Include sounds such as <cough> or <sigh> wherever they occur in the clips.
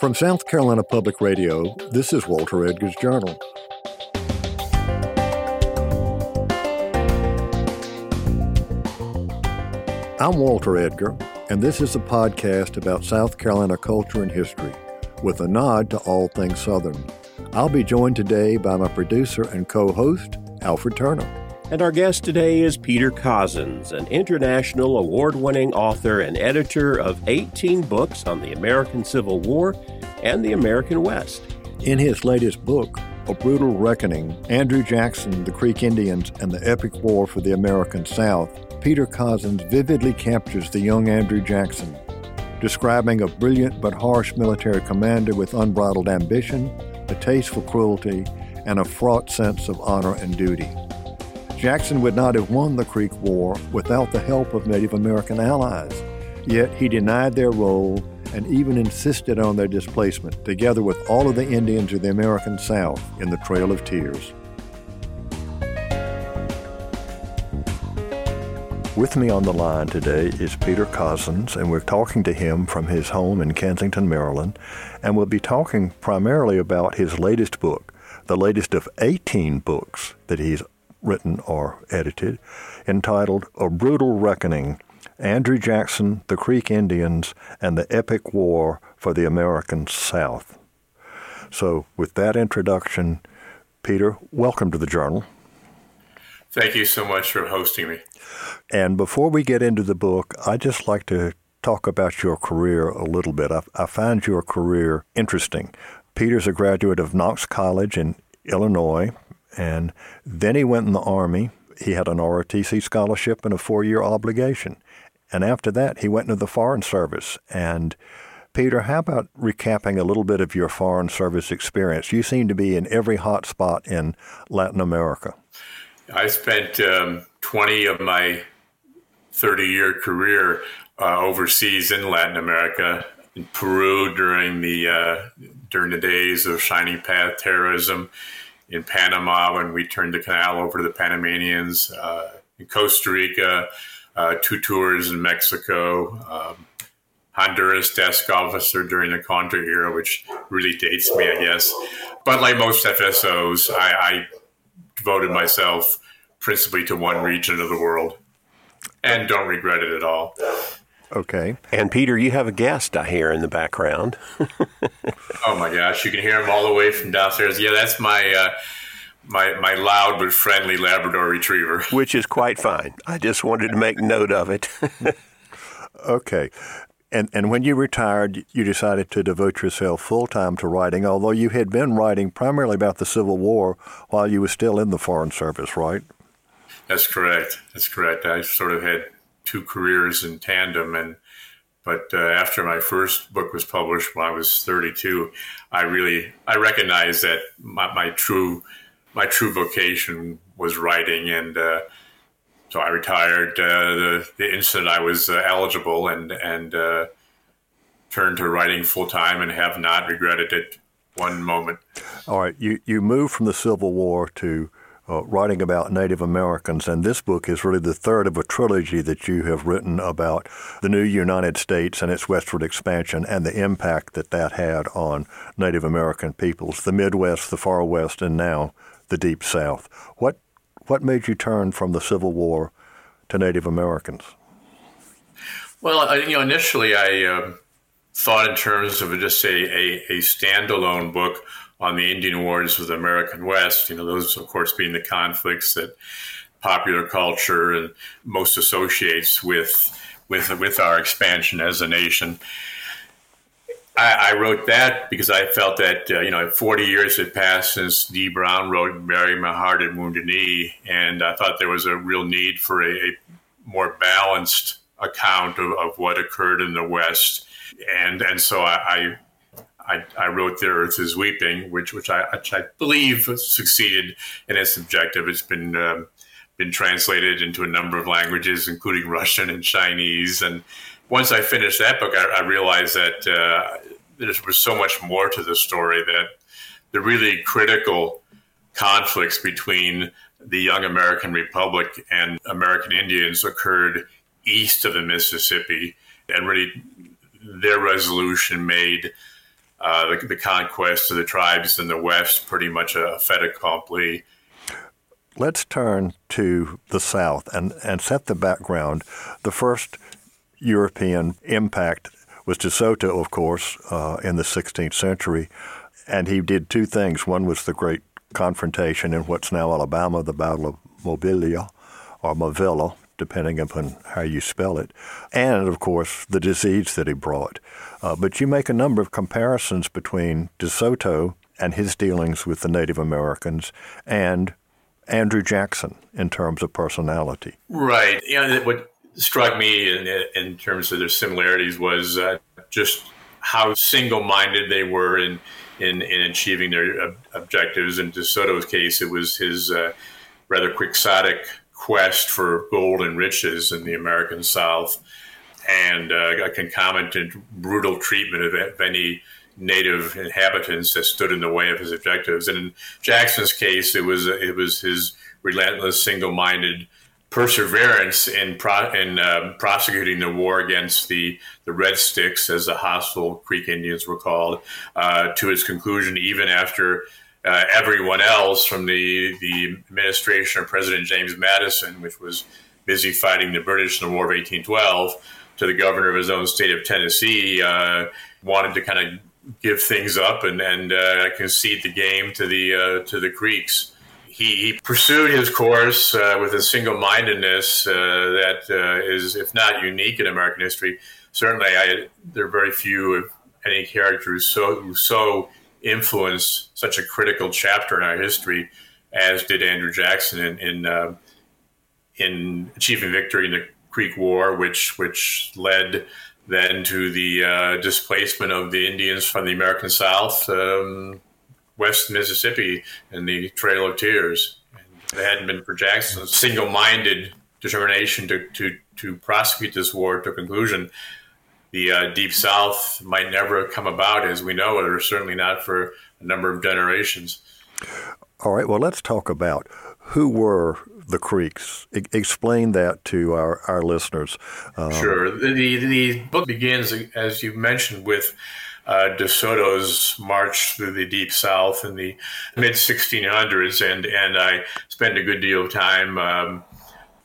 From South Carolina Public Radio, this is Walter Edgar's Journal. I'm Walter Edgar, and this is a podcast about South Carolina culture and history, with a nod to all things Southern. I'll be joined today by my producer and co host, Alfred Turner. And our guest today is Peter Cozzens, an international award winning author and editor of 18 books on the American Civil War and the American West. In his latest book, A Brutal Reckoning Andrew Jackson, the Creek Indians, and the Epic War for the American South, Peter Cozzens vividly captures the young Andrew Jackson, describing a brilliant but harsh military commander with unbridled ambition, a taste for cruelty, and a fraught sense of honor and duty. Jackson would not have won the Creek War without the help of Native American allies, yet he denied their role and even insisted on their displacement, together with all of the Indians of the American South in the Trail of Tears. With me on the line today is Peter Cozzens, and we're talking to him from his home in Kensington, Maryland, and we'll be talking primarily about his latest book, the latest of 18 books that he's written or edited, entitled A Brutal Reckoning Andrew Jackson, the Creek Indians, and the Epic War for the American South. So, with that introduction, Peter, welcome to the journal. Thank you so much for hosting me. And before we get into the book, I'd just like to talk about your career a little bit. I, I find your career interesting. Peter's a graduate of Knox College in Illinois, and then he went in the Army. He had an ROTC scholarship and a four year obligation. And after that, he went into the Foreign Service. And Peter, how about recapping a little bit of your Foreign Service experience? You seem to be in every hot spot in Latin America. I spent um, 20 of my 30 year career uh, overseas in Latin America, in Peru during the uh, during the days of Shining Path terrorism, in Panama when we turned the canal over to the Panamanians, uh, in Costa Rica, uh, two tours in Mexico. Um, Honduras desk officer during the Contra era, which really dates me, I guess. But like most FSOs, I, I devoted myself principally to one region of the world and don't regret it at all. Okay. And Peter, you have a guest I hear in the background. <laughs> oh my gosh, you can hear him all the way from downstairs. Yeah, that's my uh, my my loud but friendly Labrador Retriever, <laughs> which is quite fine. I just wanted to make note of it. <laughs> okay. And and when you retired, you decided to devote yourself full time to writing, although you had been writing primarily about the Civil War while you were still in the Foreign Service, right? That's correct. That's correct. I sort of had two careers in tandem, and but uh, after my first book was published when I was 32, I really I recognized that my, my true my true vocation was writing, and uh, so I retired uh, the the instant I was uh, eligible, and and uh, turned to writing full time, and have not regretted it one moment. All right, you you moved from the Civil War to uh, writing about Native Americans, and this book is really the third of a trilogy that you have written about the new United States and its westward expansion and the impact that that had on Native American peoples, the Midwest, the Far West, and now the Deep South. What what made you turn from the Civil War to Native Americans? Well, you know, initially I uh, thought in terms of just a, a, a standalone book on the Indian Wars of the American West. You know, those, of course, being the conflicts that popular culture and most associates with with with our expansion as a nation. I, I wrote that because I felt that uh, you know 40 years had passed since Dee Brown wrote "Bury My Heart at Wounded Knee," and I thought there was a real need for a, a more balanced account of, of, what occurred in the West, and and so I, I I, I, wrote "The Earth Is Weeping," which which I, which I believe succeeded in its objective. It's been um, been translated into a number of languages, including Russian and Chinese. And once I finished that book, I, I realized that uh, there was so much more to the story that the really critical conflicts between the young American Republic and American Indians occurred east of the Mississippi, and really their resolution made uh, the, the, conquest of the tribes in the West pretty much a fait accompli. Let's turn to the South and, and set the background. The first European impact was De Soto, of course, uh, in the 16th century, and he did two things. One was the great confrontation in what's now Alabama, the Battle of Mabila, or Mauvila, depending upon how you spell it, and of course the disease that he brought. Uh, but you make a number of comparisons between De Soto and his dealings with the Native Americans and Andrew Jackson in terms of personality. Right. Know, what struck me in, in terms of their similarities was uh, just how single-minded they were in in, in achieving their objectives. In De Soto's case, it was his uh, rather quixotic quest for gold and riches in the American South and uh, a concomitant brutal treatment of, of any native inhabitants that stood in the way of his objectives. And in Jackson's case, it was it was his relentless, single-minded perseverance in, pro- in uh, prosecuting the war against the the Red Sticks, as the hostile Creek Indians were called, uh, to its conclusion, even after uh, everyone else from the, the administration of President James Madison, which was busy fighting the British in the War of 1812, to the governor of his own state of Tennessee, uh, wanted to kind of give things up and, and uh, concede the game to the uh, to the Creeks. He, pursued his course uh, with a single mindedness uh, that is, if not unique in American history, certainly I, there are very few, if any, characters so so influenced such a critical chapter in our history as did Andrew Jackson in in, uh, in achieving victory in the Creek War, which which led then to the uh, displacement of the Indians from the American South, um, West Mississippi, and the Trail of Tears. And it hadn't been for Jackson's single-minded determination to, to, to prosecute this war to conclusion, the uh, Deep South might never have come about as we know it, or certainly not for a number of generations. All right, well, let's talk about who were the Creeks. Explain that to our, our listeners. Um, sure. The, the book begins, as you mentioned, with uh, De Soto's march through the Deep South in the mid 1600s, and, and I spent a good deal of time um,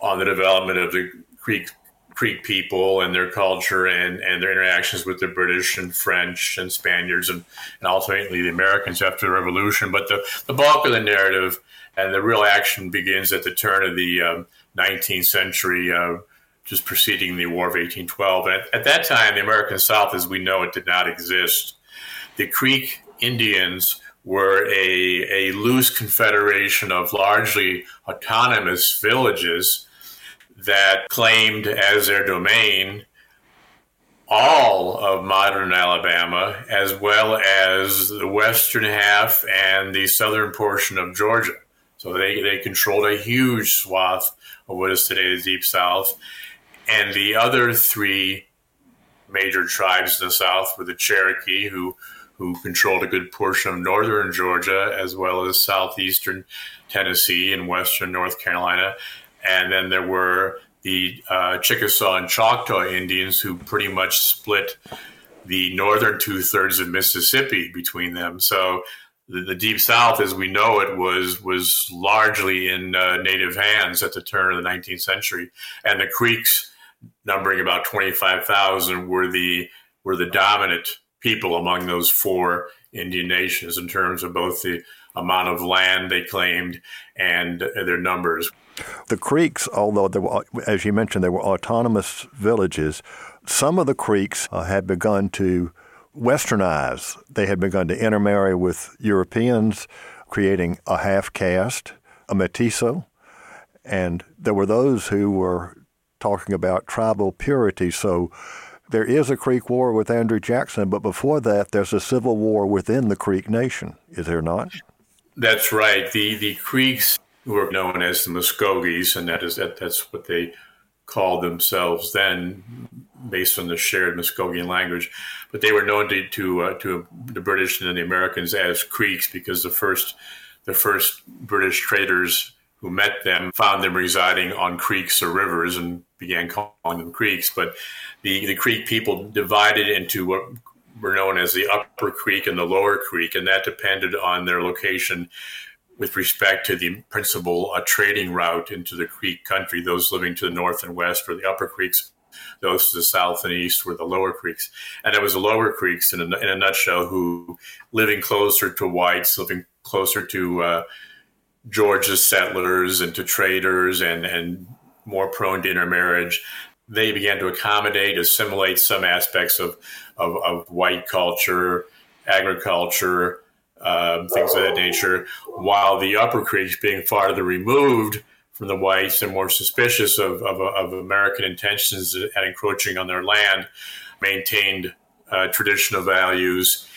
on the development of the Creek Creek people and their culture and, and their interactions with the British and French and Spaniards and, and ultimately the Americans after the Revolution. But the, the bulk of the narrative and the real action begins at the turn of the um, 19th century, uh, just preceding the War of 1812. And at, at that time, the American South, as we know it, did not exist. The Creek Indians were a, a loose confederation of largely autonomous villages that claimed as their domain all of modern Alabama, as well as the western half and the southern portion of Georgia. So they, they controlled a huge swath of what is today the Deep South. And the other three major tribes in the South were the Cherokee, who who controlled a good portion of northern Georgia, as well as southeastern Tennessee and western North Carolina, and then there were the uh, Chickasaw and Choctaw Indians who pretty much split the northern two thirds of Mississippi between them. So the, the, Deep South, as we know it, was was largely in uh, native hands at the turn of the 19th century, and the Creeks, numbering about 25,000, were the were the dominant people among those four Indian nations in terms of both the amount of land they claimed and their numbers. The Creeks, although there were, as you mentioned, they were autonomous villages, some of the Creeks uh, had begun to westernize. They had begun to intermarry with Europeans, creating a half caste, a mestizo, and there were those who were talking about tribal purity. So there is a Creek War with Andrew Jackson, but before that, there's a civil war within the Creek Nation, is there not? That's right. The the Creeks were known as the Muskogees, and that is that, that's what they called themselves then, based on the shared Muskogean language. But they were known to to, uh, to the British and the Americans as Creeks because the first the first British traders who met them found them residing on creeks or rivers and began calling them creeks. But the, the Creek people divided into what were known as the Upper Creek and the Lower Creek, and that depended on their location with respect to the principal uh, trading route into the Creek country. Those living to the north and west were the Upper Creeks. Those to the south and east were the lower creeks. And it was the lower creeks, in a, in a nutshell, who living closer to whites, living closer to uh, Georgia's settlers and to traders and, and more prone to intermarriage, they began to accommodate, assimilate some aspects of, of, of white culture, agriculture, um, things of that nature, while the upper creeks, being farther removed from the whites and more suspicious of, of, of American intentions and encroaching on their land, maintained uh, traditional values.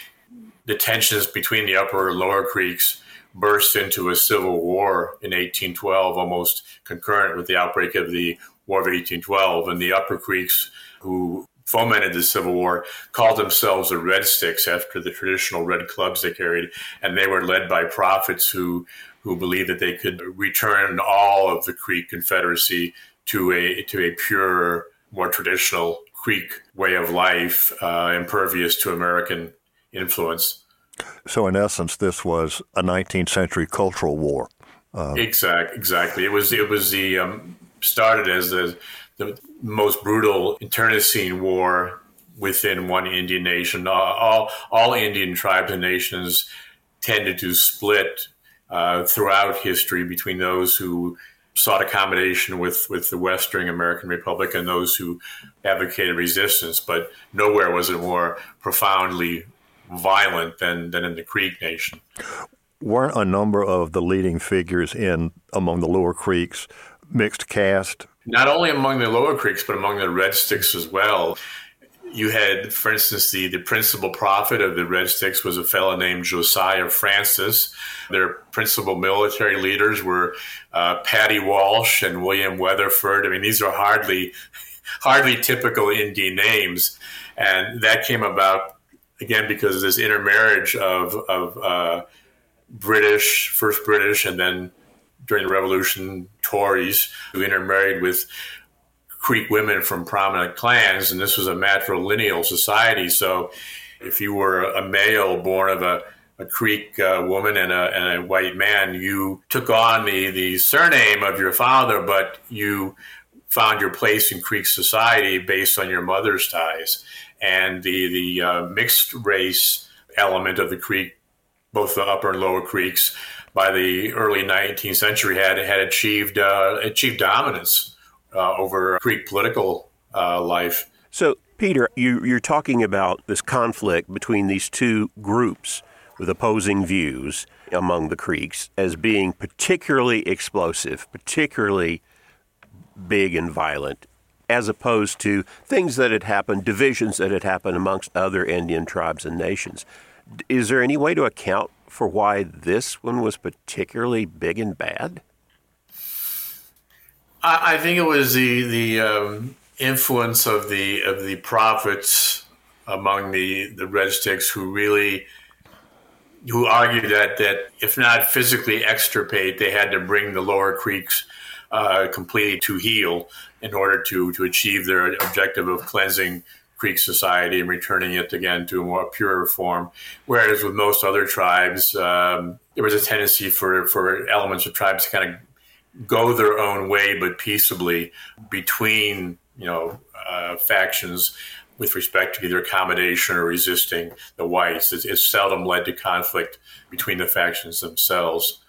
The tensions between the upper and lower creeks burst into a civil war in 1812, almost concurrent with the outbreak of the War of 1812. And the Upper Creeks, who fomented the Civil War, called themselves the Red Sticks after the traditional red clubs they carried. And they were led by prophets who, who believed that they could return all of the Creek Confederacy to a, to a pure, more traditional Creek way of life, uh, impervious to American influence. So, in essence, this was a 19th century cultural war. Uh, exactly. Exactly. It was. It was the um, started as the the most brutal internecine war within one Indian nation. All all Indian tribes and nations tended to split uh, throughout history between those who sought accommodation with, with the Western American Republic and those who advocated resistance, but nowhere was it more profoundly violent than, than in the Creek Nation. Weren't a number of the leading figures in among the lower creeks mixed caste? Not only among the lower creeks, but among the Red Sticks as well. You had, for instance, the, the principal prophet of the Red Sticks was a fellow named Josiah Francis. Their principal military leaders were uh, Paddy Walsh and William Weatherford. I mean, these are hardly hardly typical Indian names, and that came about again because of this intermarriage of of uh, British, first British, and then during the Revolution, Tories who intermarried with Creek women from prominent clans, and this was a matrilineal society. So, if you were a male born of a, a Creek uh, woman and a, and a white man, you took on the, the surname of your father, but you found your place in Creek society based on your mother's ties and the the uh, mixed race element of the creek, both the upper and lower creeks, by the early 19th century had had achieved uh, achieved dominance uh, over Creek political uh, life. So, Peter, you, you're talking about this conflict between these two groups with opposing views among the Creeks as being particularly explosive, particularly big and violent as opposed to things that had happened, divisions that had happened amongst other Indian tribes and nations. Is there any way to account for why this one was particularly big and bad? I, think it was the the um, influence of the of the prophets among the the red sticks who really who argued that that if not physically extirpate, they had to bring the lower creeks uh, completely to heel in order to to achieve their objective of cleansing Creek society and returning it again to a more pure form. Whereas with most other tribes, um, there was a tendency for for elements of tribes to kind of go their own way, but peaceably between you know uh, factions with respect to either accommodation or resisting the whites. It, it seldom led to conflict between the factions themselves.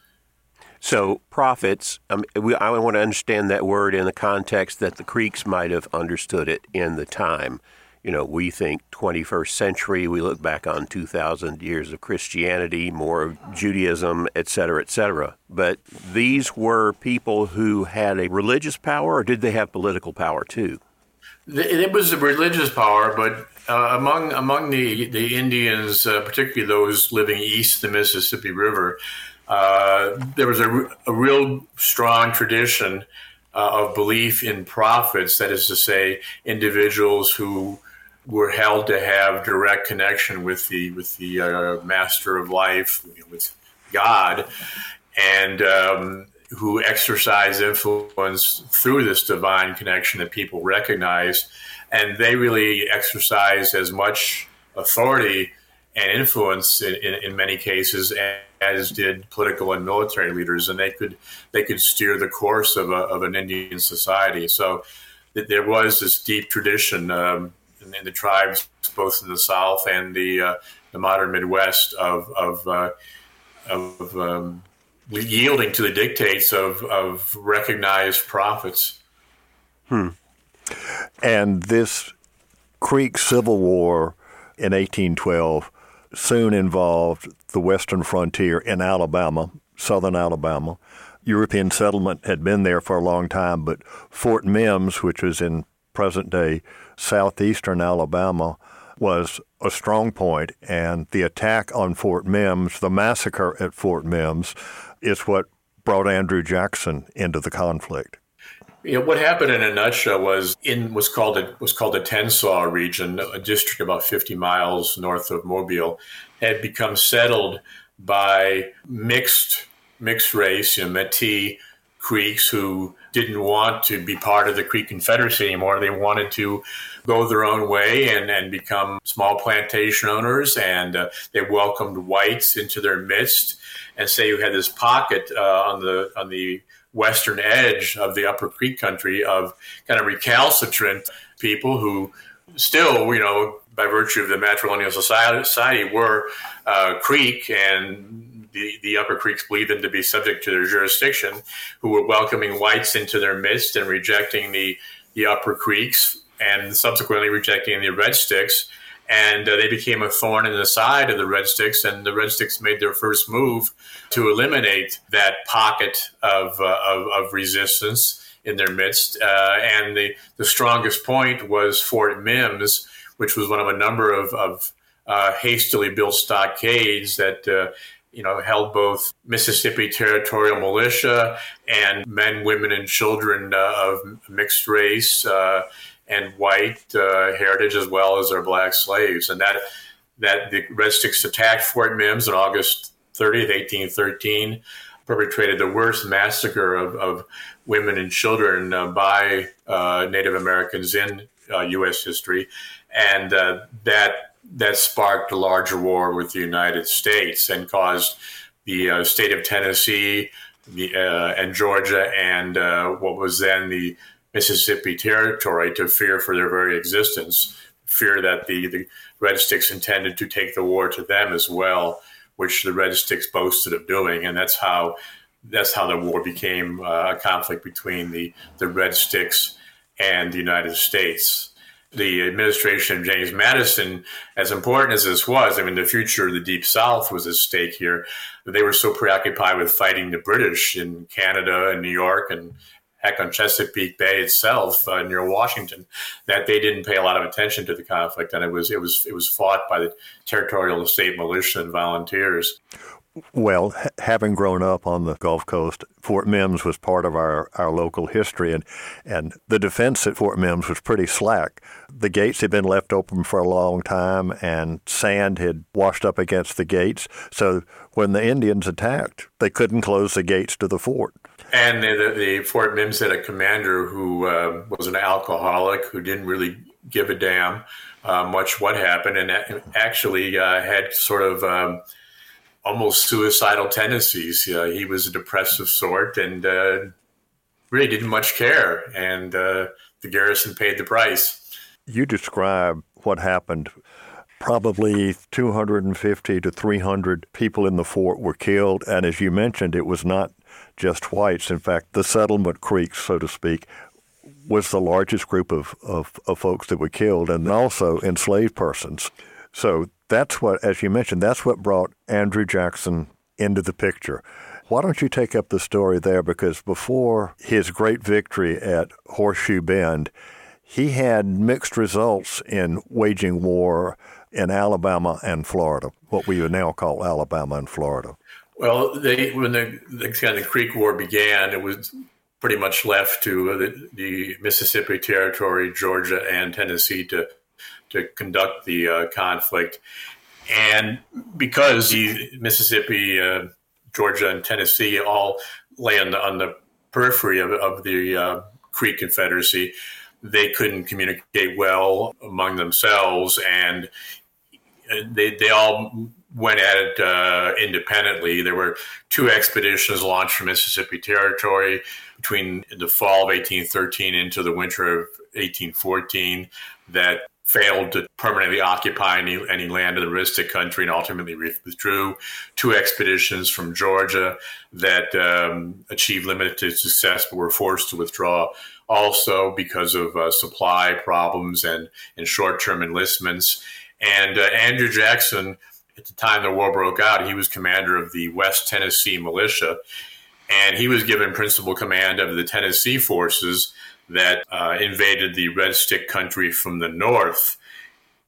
So prophets, um, we, I want to understand that word in the context that the Creeks might have understood it in the time. You know, we think 21st century, we look back on 2,000 years of Christianity, more of Judaism, et cetera, et cetera. But these were people who had a religious power, or did they have political power too? It was a religious power, but uh, among among the the Indians, uh, particularly those living east the Mississippi River, uh, there was a, a, real strong tradition uh, of belief in prophets, that is to say, individuals who were held to have direct connection with the with the uh, master of life, with God, and um, who exercise influence through this divine connection that people recognize, and they really exercise as much authority and influence in, in, in, many cases, as did political and military leaders, and they could they could steer the course of, a, of an Indian society. So there was this deep tradition um, in, the tribes, both in the South and the uh, the modern Midwest, of of, uh, of um, yielding to the dictates of, of recognized prophets. Hmm. And this Creek Civil War in 1812 soon involved the western frontier in Alabama, southern Alabama. European settlement had been there for a long time, but Fort Mims, which was in present day southeastern Alabama, was a strong point, and the attack on Fort Mims, the massacre at Fort Mims, is what brought Andrew Jackson into the conflict. You know, what happened in a nutshell was in what's called a, was called the Tensaw region, a district about 50 miles north of Mobile, had become settled by mixed mixed race, you know, Metis Creeks who didn't want to be part of the Creek Confederacy anymore. They wanted to go their own way and, and become small plantation owners, and uh, they welcomed whites into their midst. And say you had this pocket uh, on the on the western edge of the Upper Creek country of kind of recalcitrant people who still, you know, by virtue of the matrilineal society, society were uh, Creek and the, the Upper Creeks believed them to be subject to their jurisdiction, who were welcoming whites into their midst and rejecting the, the Upper Creeks and subsequently rejecting the Red Sticks and uh, they became a thorn in the side of the Red Sticks, and the Red Sticks made their first move to eliminate that pocket of, uh, of, of, resistance in their midst. Uh, and the, the strongest point was Fort Mims, which was one of a number of, of uh, hastily built stockades that uh, you know, held both Mississippi Territorial Militia and men, women, and children uh, of mixed race uh, and white uh, heritage as well as their black slaves. And that that the Red Sticks attacked Fort Mims on August 30th, 1813, perpetrated the worst massacre of, of women and children uh, by uh, Native Americans in U.S. History, and that that sparked a larger war with the United States and caused the uh, state of Tennessee the, and Georgia and what was then the Mississippi Territory to fear for their very existence, fear that the, the Red Sticks intended to take the war to them as well, which the Red Sticks boasted of doing, and that's how that's how the war became uh, a conflict between the the Red Sticks and the United States. The administration of James Madison, as important as this was, I mean, the future of the Deep South was at stake here. They were so preoccupied with fighting the British in Canada and New York and heck on Chesapeake Bay itself uh, near Washington that they didn't pay a lot of attention to the conflict and it was it was it was fought by the territorial state militia and volunteers. Well, having grown up on the Gulf Coast, Fort Mims was part of our, our local history, and, and the defense at Fort Mims was pretty slack. The gates had been left open for a long time, and sand had washed up against the gates. So when the Indians attacked, they couldn't close the gates to the fort. And the, the Fort Mims had a commander who uh, was an alcoholic who didn't really give a damn uh, much what happened, and actually uh, had sort of um, almost suicidal tendencies. he was a depressive sort and uh, really didn't much care, and uh, the garrison paid the price. You describe what happened probably 250 to 300 people in the fort were killed. And as you mentioned, it was not just whites. In fact, the settlement creeks, so to speak, was the largest group of, of, of folks that were killed and also enslaved persons. So that's what, as you mentioned, that's what brought Andrew Jackson into the picture. Why don't you take up the story there? Because before his great victory at Horseshoe Bend, he had mixed results in waging war in Alabama and Florida, what we would now call Alabama and Florida. Well, they when the, the kind of the Creek War began, it was pretty much left to the, the Mississippi Territory, Georgia, and Tennessee to to conduct the uh, conflict. And because the Mississippi, uh, Georgia, and Tennessee all lay on the, on the periphery of, of the uh, Creek Confederacy, they couldn't communicate well among themselves. And they, they all went at it uh, independently. There were two expeditions launched from Mississippi Territory between the fall of 1813 into the winter of 1814 that failed to permanently occupy any, any land in the Red country and ultimately withdrew. Two expeditions from Georgia that um, achieved limited success but were forced to withdraw also because of uh, supply problems and, and short term enlistments. And uh, Andrew Jackson, at the time the war broke out, he was commander of the West Tennessee Militia. And he was given principal command of the Tennessee forces that uh, invaded the Red Stick country from the north.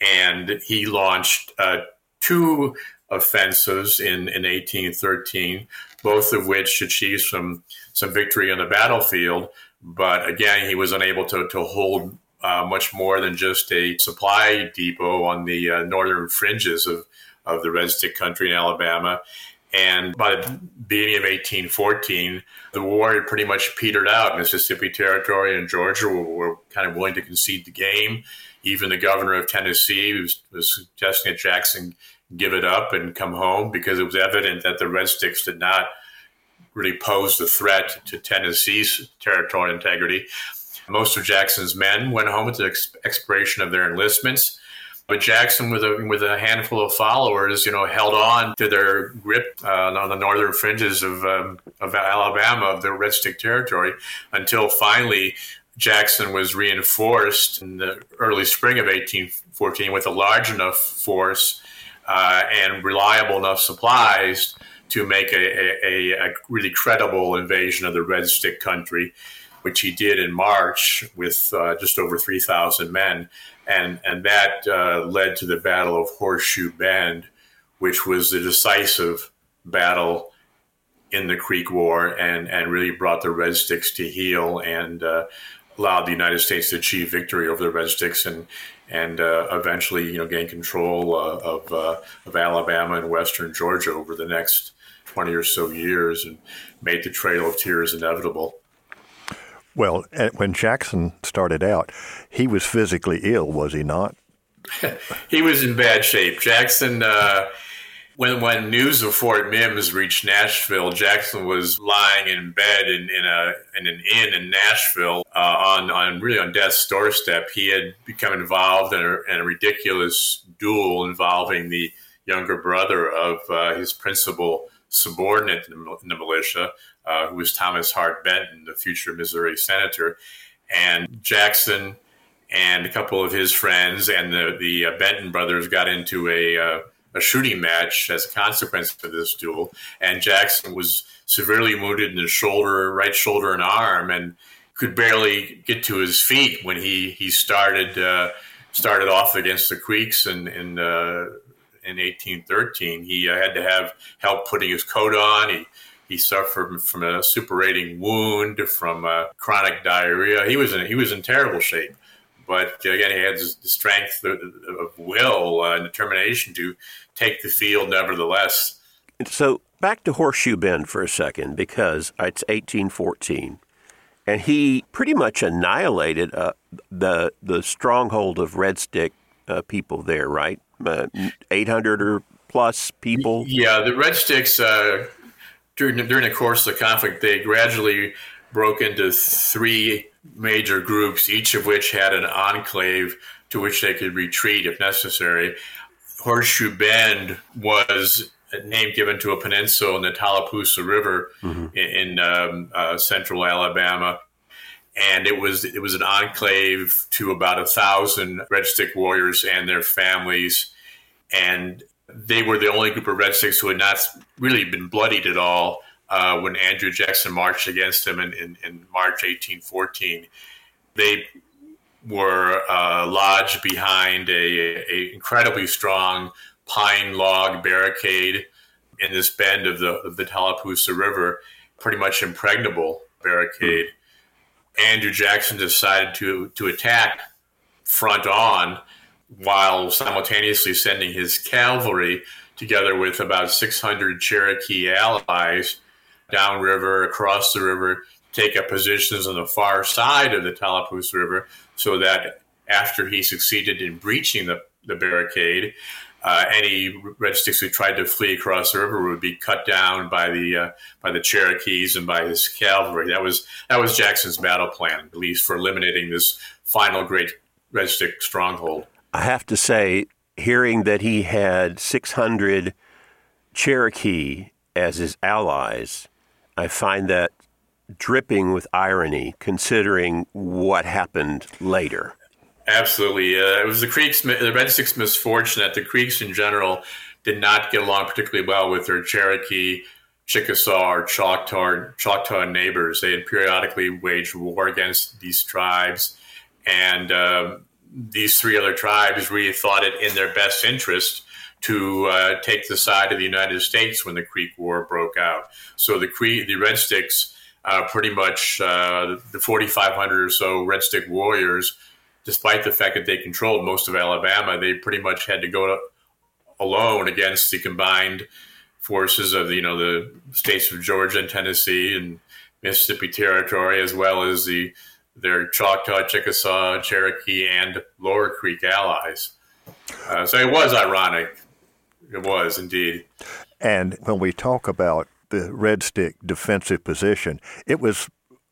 And he launched uh, two offensives in, in 1813, both of which achieved some, some victory on the battlefield. But again, he was unable to, to hold uh, much more than just a supply depot on the uh, northern fringes of, of the Red Stick country in Alabama. And by the beginning of 1814, the war had pretty much petered out. Mississippi Territory and Georgia were, were kind of willing to concede the game. Even the governor of Tennessee was, was suggesting that Jackson give it up and come home because it was evident that the Red Sticks did not really pose the threat to Tennessee's territorial integrity. Most of Jackson's men went home at the expiration of their enlistments. But Jackson, with a with a handful of followers, you know, held on to their grip uh, on the northern fringes of um, of Alabama, of the Red Stick territory, until finally Jackson was reinforced in the early spring of 1814 with a large enough force uh, and reliable enough supplies to make a, a, a, really credible invasion of the Red Stick country, which he did in March with uh, just over 3,000 men and and that uh, led to the Battle of Horseshoe Bend, which was the decisive battle in the Creek War, and and really brought the Red Sticks to heel and uh, allowed the United States to achieve victory over the Red Sticks and and uh, eventually you know gain control uh, of uh, of Alabama and Western Georgia over the next twenty or so years, and made the Trail of Tears inevitable. Well, when Jackson started out, he was physically ill, was he not? <laughs> he was in bad shape. Jackson, uh, when when news of Fort Mims reached Nashville, Jackson was lying in bed in, in a in an inn in Nashville uh, on on really on death's doorstep. He had become involved in a, in a ridiculous duel involving the younger brother of uh, his principal subordinate in the militia uh, who was Thomas Hart Benton, the future Missouri senator. And Jackson and a couple of his friends and the, the uh, Benton brothers got into a, uh, a shooting match as a consequence of this duel. And Jackson was severely wounded in the shoulder, right shoulder, and arm, and could barely get to his feet when he he started uh, started off against the Creeks in in, uh, in 1813. He uh, had to have help putting his coat on. He he suffered from a suppurating wound, from uh, chronic diarrhea. He was in, he was in terrible shape, but again, he had the strength of will and determination to take the field, nevertheless. So back to Horseshoe Bend for a second, because it's 1814, and he pretty much annihilated uh, the the stronghold of Red Stick uh, people there, right? Uh, 800 or plus people. Yeah, the Red Sticks uh, during during the course of the conflict, they gradually broke into three major groups, each of which had an enclave to which they could retreat if necessary. Horseshoe Bend was a name given to a peninsula in the Tallapoosa River mm-hmm. in, in um, uh, central Alabama, and it was it was an enclave to about a thousand Red Stick warriors and their families, and they were the only group of Red Sticks who had not really been bloodied at all uh, when Andrew Jackson marched against them in, in, in March 1814. They were uh, lodged behind a, a, incredibly strong pine log barricade in this bend of the, of the Tallapoosa River, pretty much impregnable barricade. Mm-hmm. Andrew Jackson decided to, to attack front on while simultaneously sending his cavalry together with about 600 Cherokee allies downriver, across the river, take up positions on the far side of the Tallapoosa River so that after he succeeded in breaching the, the barricade, uh, any Red Sticks who tried to flee across the river would be cut down by the uh, by the Cherokees and by his cavalry. That was that was Jackson's battle plan, at least for eliminating this final great Red Stick stronghold. I have to say, hearing that he had 600 Cherokee as his allies, I find that dripping with irony, considering what happened later. Absolutely. Uh, it was the Creeks, the Red Sticks misfortune that the Creeks in general did not get along particularly well with their Cherokee, Chickasaw, or Choctaw, Choctaw neighbors. They had periodically waged war against these tribes. And um, these three other tribes really thought it in their best interest to uh, take the side of the United States when the Creek War broke out. So the Creek, the Red Sticks, uh, pretty much uh, the 4,500 or so Red Stick warriors despite the fact that they controlled most of Alabama, they pretty much had to go to, alone against the combined forces of you know the states of Georgia and Tennessee and Mississippi Territory, as well as the their Choctaw, Chickasaw, Cherokee, and Lower Creek allies. Uh, so it was ironic. It was indeed. And when we talk about the Red Stick defensive position, it was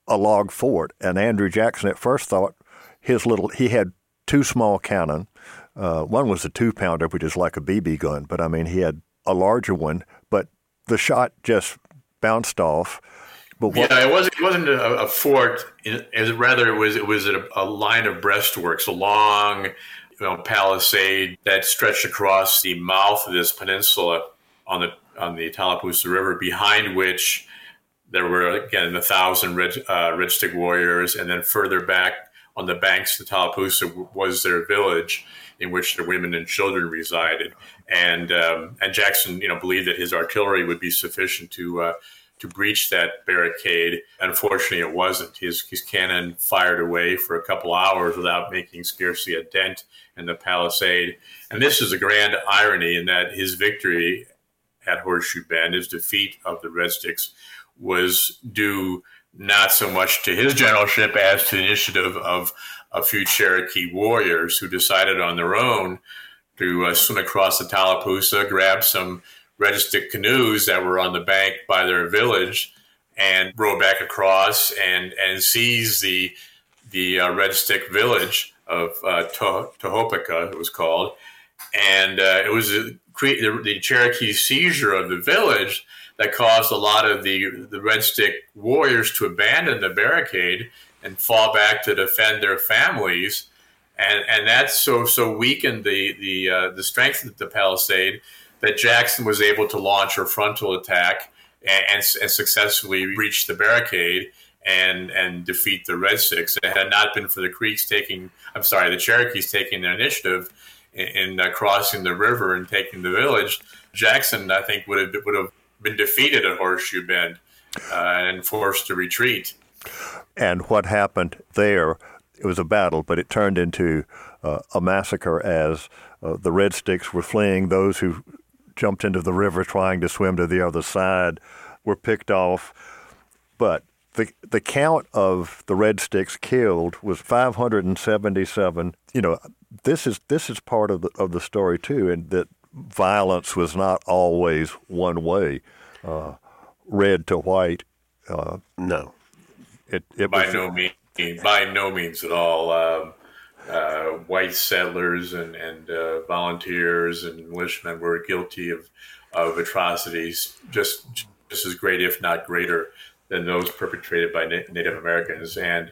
a log fort. And Andrew Jackson at first thought his little he had two small cannon. Uh, one was a two pounder, which is like a BB gun, but I mean he had a larger one. But the shot just bounced off. But what, yeah, it wasn't it wasn't a, a fort. As rather, it was it was a, a line of breastworks, a long you know, palisade that stretched across the mouth of this peninsula on the on the Tallapoosa River, behind which there were again a thousand red, uh, red stick warriors, and then further back on the banks of the Tallapoosa was their village in which the women and children resided. And um, and Jackson, you know, believed that his artillery would be sufficient to uh, to breach that barricade. Unfortunately, it wasn't. His his cannon fired away for a couple hours without making scarcely a dent in the palisade. And this is a grand irony in that his victory at Horseshoe Bend, his defeat of the Red Sticks, was due not so much to his generalship as to the initiative of a few Cherokee warriors who decided on their own to uh, swim across the Tallapoosa, grab some red stick canoes that were on the bank by their village, and row back across and and seize the the uh, red stick village of uh, Tohopeka, it was called, and uh, it was a, the, the Cherokee seizure of the village that caused a lot of the the Red Stick warriors to abandon the barricade and fall back to defend their families, and and that so so weakened the the uh, the strength of the palisade that Jackson was able to launch a frontal attack and, and, and successfully reach the barricade and and defeat the Red Sticks. It had not been for the Creeks taking, I'm sorry, the Cherokees taking their initiative in, in uh, crossing the river and taking the village, Jackson, I think, would have would have been defeated at Horseshoe Bend uh, and forced to retreat. And what happened there? It was a battle, but it turned into uh, a massacre as uh, the Red Sticks were fleeing. Those who jumped into the river trying to swim to the other side were picked off. But the the count of the Red Sticks killed was 577. You know, this is this is part of the of the story too, and that violence was not always one way, uh, red to white. Uh, no, it, it by was, no means, by no means at all. Um, uh, white settlers and and uh, volunteers and militiamen were guilty of of atrocities just just as great, if not greater, than those perpetrated by Na- Native Americans and.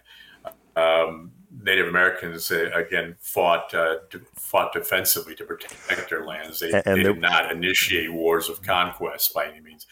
Um, Native Americans uh, again fought uh, fought defensively to protect their lands. They, they did not initiate wars of conquest by any means.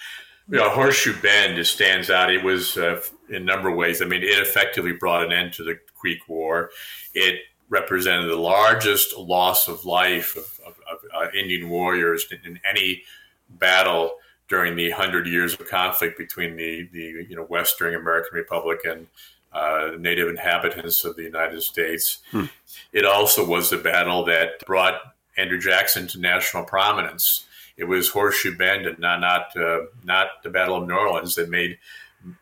You know, Horseshoe Bend stands out. It was uh, in a number of ways. I mean, it effectively brought an end to the Creek War. It represented the largest loss of life of, of, of uh, Indian warriors in, in any battle during the hundred years of conflict between the, the you know Western American Republic and uh, native inhabitants of the United States. Hmm. It also was the battle that brought Andrew Jackson to national prominence. It was Horseshoe Bend and not not uh, not the Battle of New Orleans that made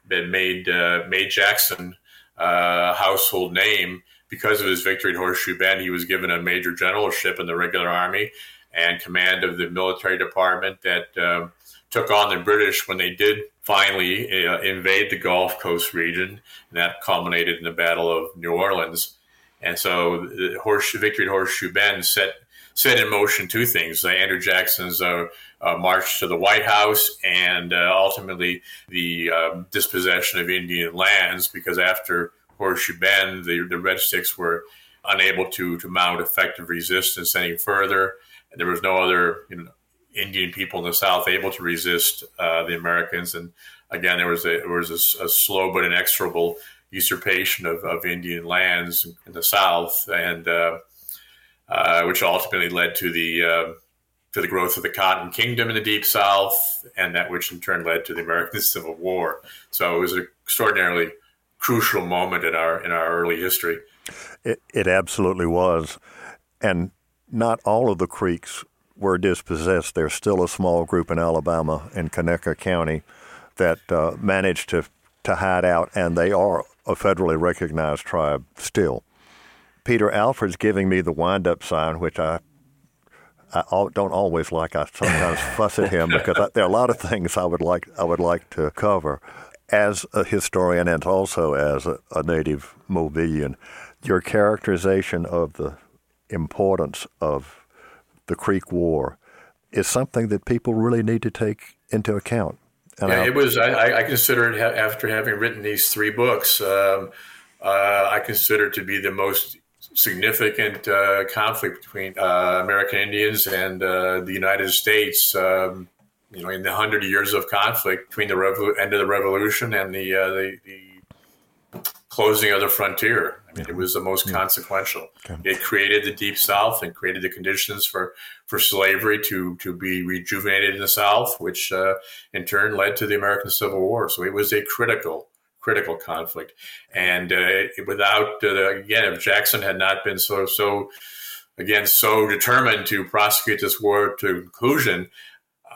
that made uh, made Jackson uh, a household name because of his victory at Horseshoe Bend. He was given a major generalship in the regular army, and command of the military department that uh, took on the British when they did finally uh, invade the Gulf Coast region, and that culminated in the Battle of New Orleans. And so, the Horseshoe, victory at Horseshoe Bend set set in motion two things: Andrew Jackson's uh, uh, march to the White House, and uh, ultimately the um, dispossession of Indian lands. Because after Horseshoe Bend, the, the Red Sticks were unable to to mount effective resistance any further, and there was no other you know, Indian people in the South able to resist uh, the Americans. And again, there was a there was a, a slow but inexorable usurpation of, of Indian lands in the South, and uh, uh, which ultimately led to the uh, to the growth of the Cotton Kingdom in the Deep South, and that which in turn led to the American <laughs> Civil War. So it was an extraordinarily crucial moment in our in our early history. It, it absolutely was, and not all of the Creeks were dispossessed. There's still a small group in Alabama in Conecuh County that uh, managed to to hide out, and they are a federally recognized tribe still. Peter Alfred's giving me the wind up sign, which I I don't always like. I sometimes <laughs> fuss at him because I, there are a lot of things I would like I would like to cover. As a historian and also as a, a native Mobilian, your characterization of the importance of the Creek War is something that people really need to take into account. And yeah, it was. I, I consider it after having written these three books. Um, uh, I consider it to be the most significant uh, conflict between uh, American Indians and uh, the United States. Um, you know, in the hundred years of conflict between the revo- end of the Revolution and the, uh, the, the closing of the frontier. I mean, it was the most yeah. consequential. Okay. It created the Deep South and created the conditions for, for slavery to, to be rejuvenated in the South, which uh, in turn led to the American Civil War. So it was a critical critical conflict. And uh, without, uh, again, if Jackson had not been so, so, again, so determined to prosecute this war to conclusion,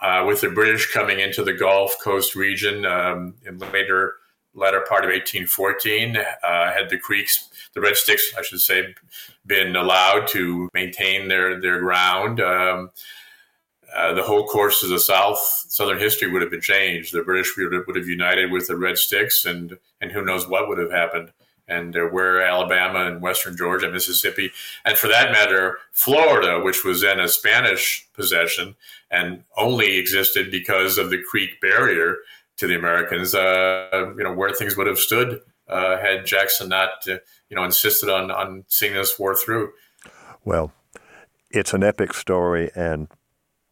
uh, with the British coming into the Gulf Coast region um, in the later latter part of 1814, uh, had the Creeks, the Red Sticks, I should say, been allowed to maintain their their ground. Um, uh, the whole course of the South Southern history would have been changed. The British would have, would have united with the Red Sticks, and and who knows what would have happened. And uh, where Alabama and Western Georgia, Mississippi, and for that matter, Florida, which was then a Spanish possession and only existed because of the Creek barrier to the Americans, uh, you know, where things would have stood uh, had Jackson not, uh, you know, insisted on on seeing this war through. Well, it's an epic story, and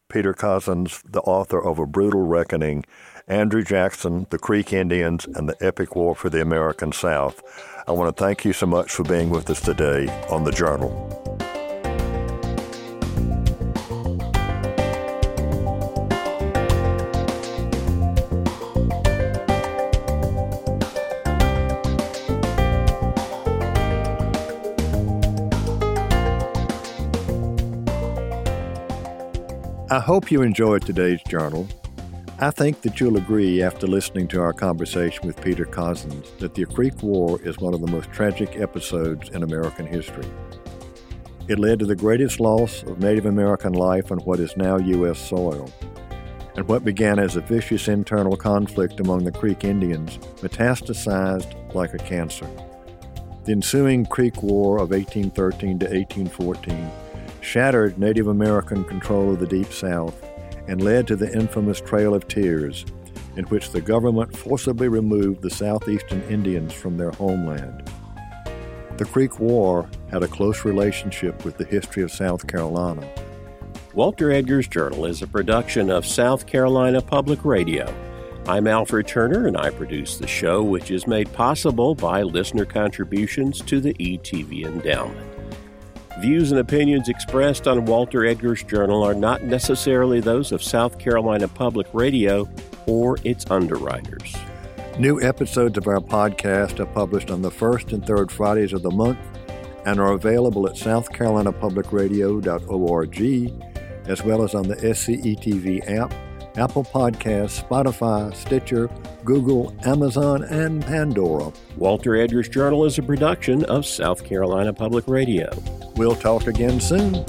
Peter Cozzens, the author of A Brutal Reckoning, Andrew Jackson, The Creek Indians, and the Epic War for the American South. I want to thank you so much for being with us today on The Journal. I hope you enjoyed today's journal. I think that you'll agree after listening to our conversation with Peter Cozzens that the Creek War is one of the most tragic episodes in American history. It led to the greatest loss of Native American life on what is now U.S. soil. And what began as a vicious internal conflict among the Creek Indians metastasized like a cancer. The ensuing Creek War of 1813 to 1814 shattered Native American control of the Deep South and led to the infamous Trail of Tears, in which the government forcibly removed the southeastern Indians from their homeland. The Creek War had a close relationship with the history of South Carolina. Walter Edgar's Journal is a production of South Carolina Public Radio. I'm Alfred Turner, and I produce the show, which is made possible by listener contributions to the ETV Endowment. Views and opinions expressed on Walter Edgar's Journal are not necessarily those of South Carolina Public Radio or its underwriters. New episodes of our podcast are published on the first and third Fridays of the month and are available at southcarolinapublicradio.org as well as on the SCETV app, Apple Podcasts, Spotify, Stitcher, Google, Amazon, and Pandora. Walter Edgar's Journal is a production of South Carolina Public Radio. We'll talk again soon.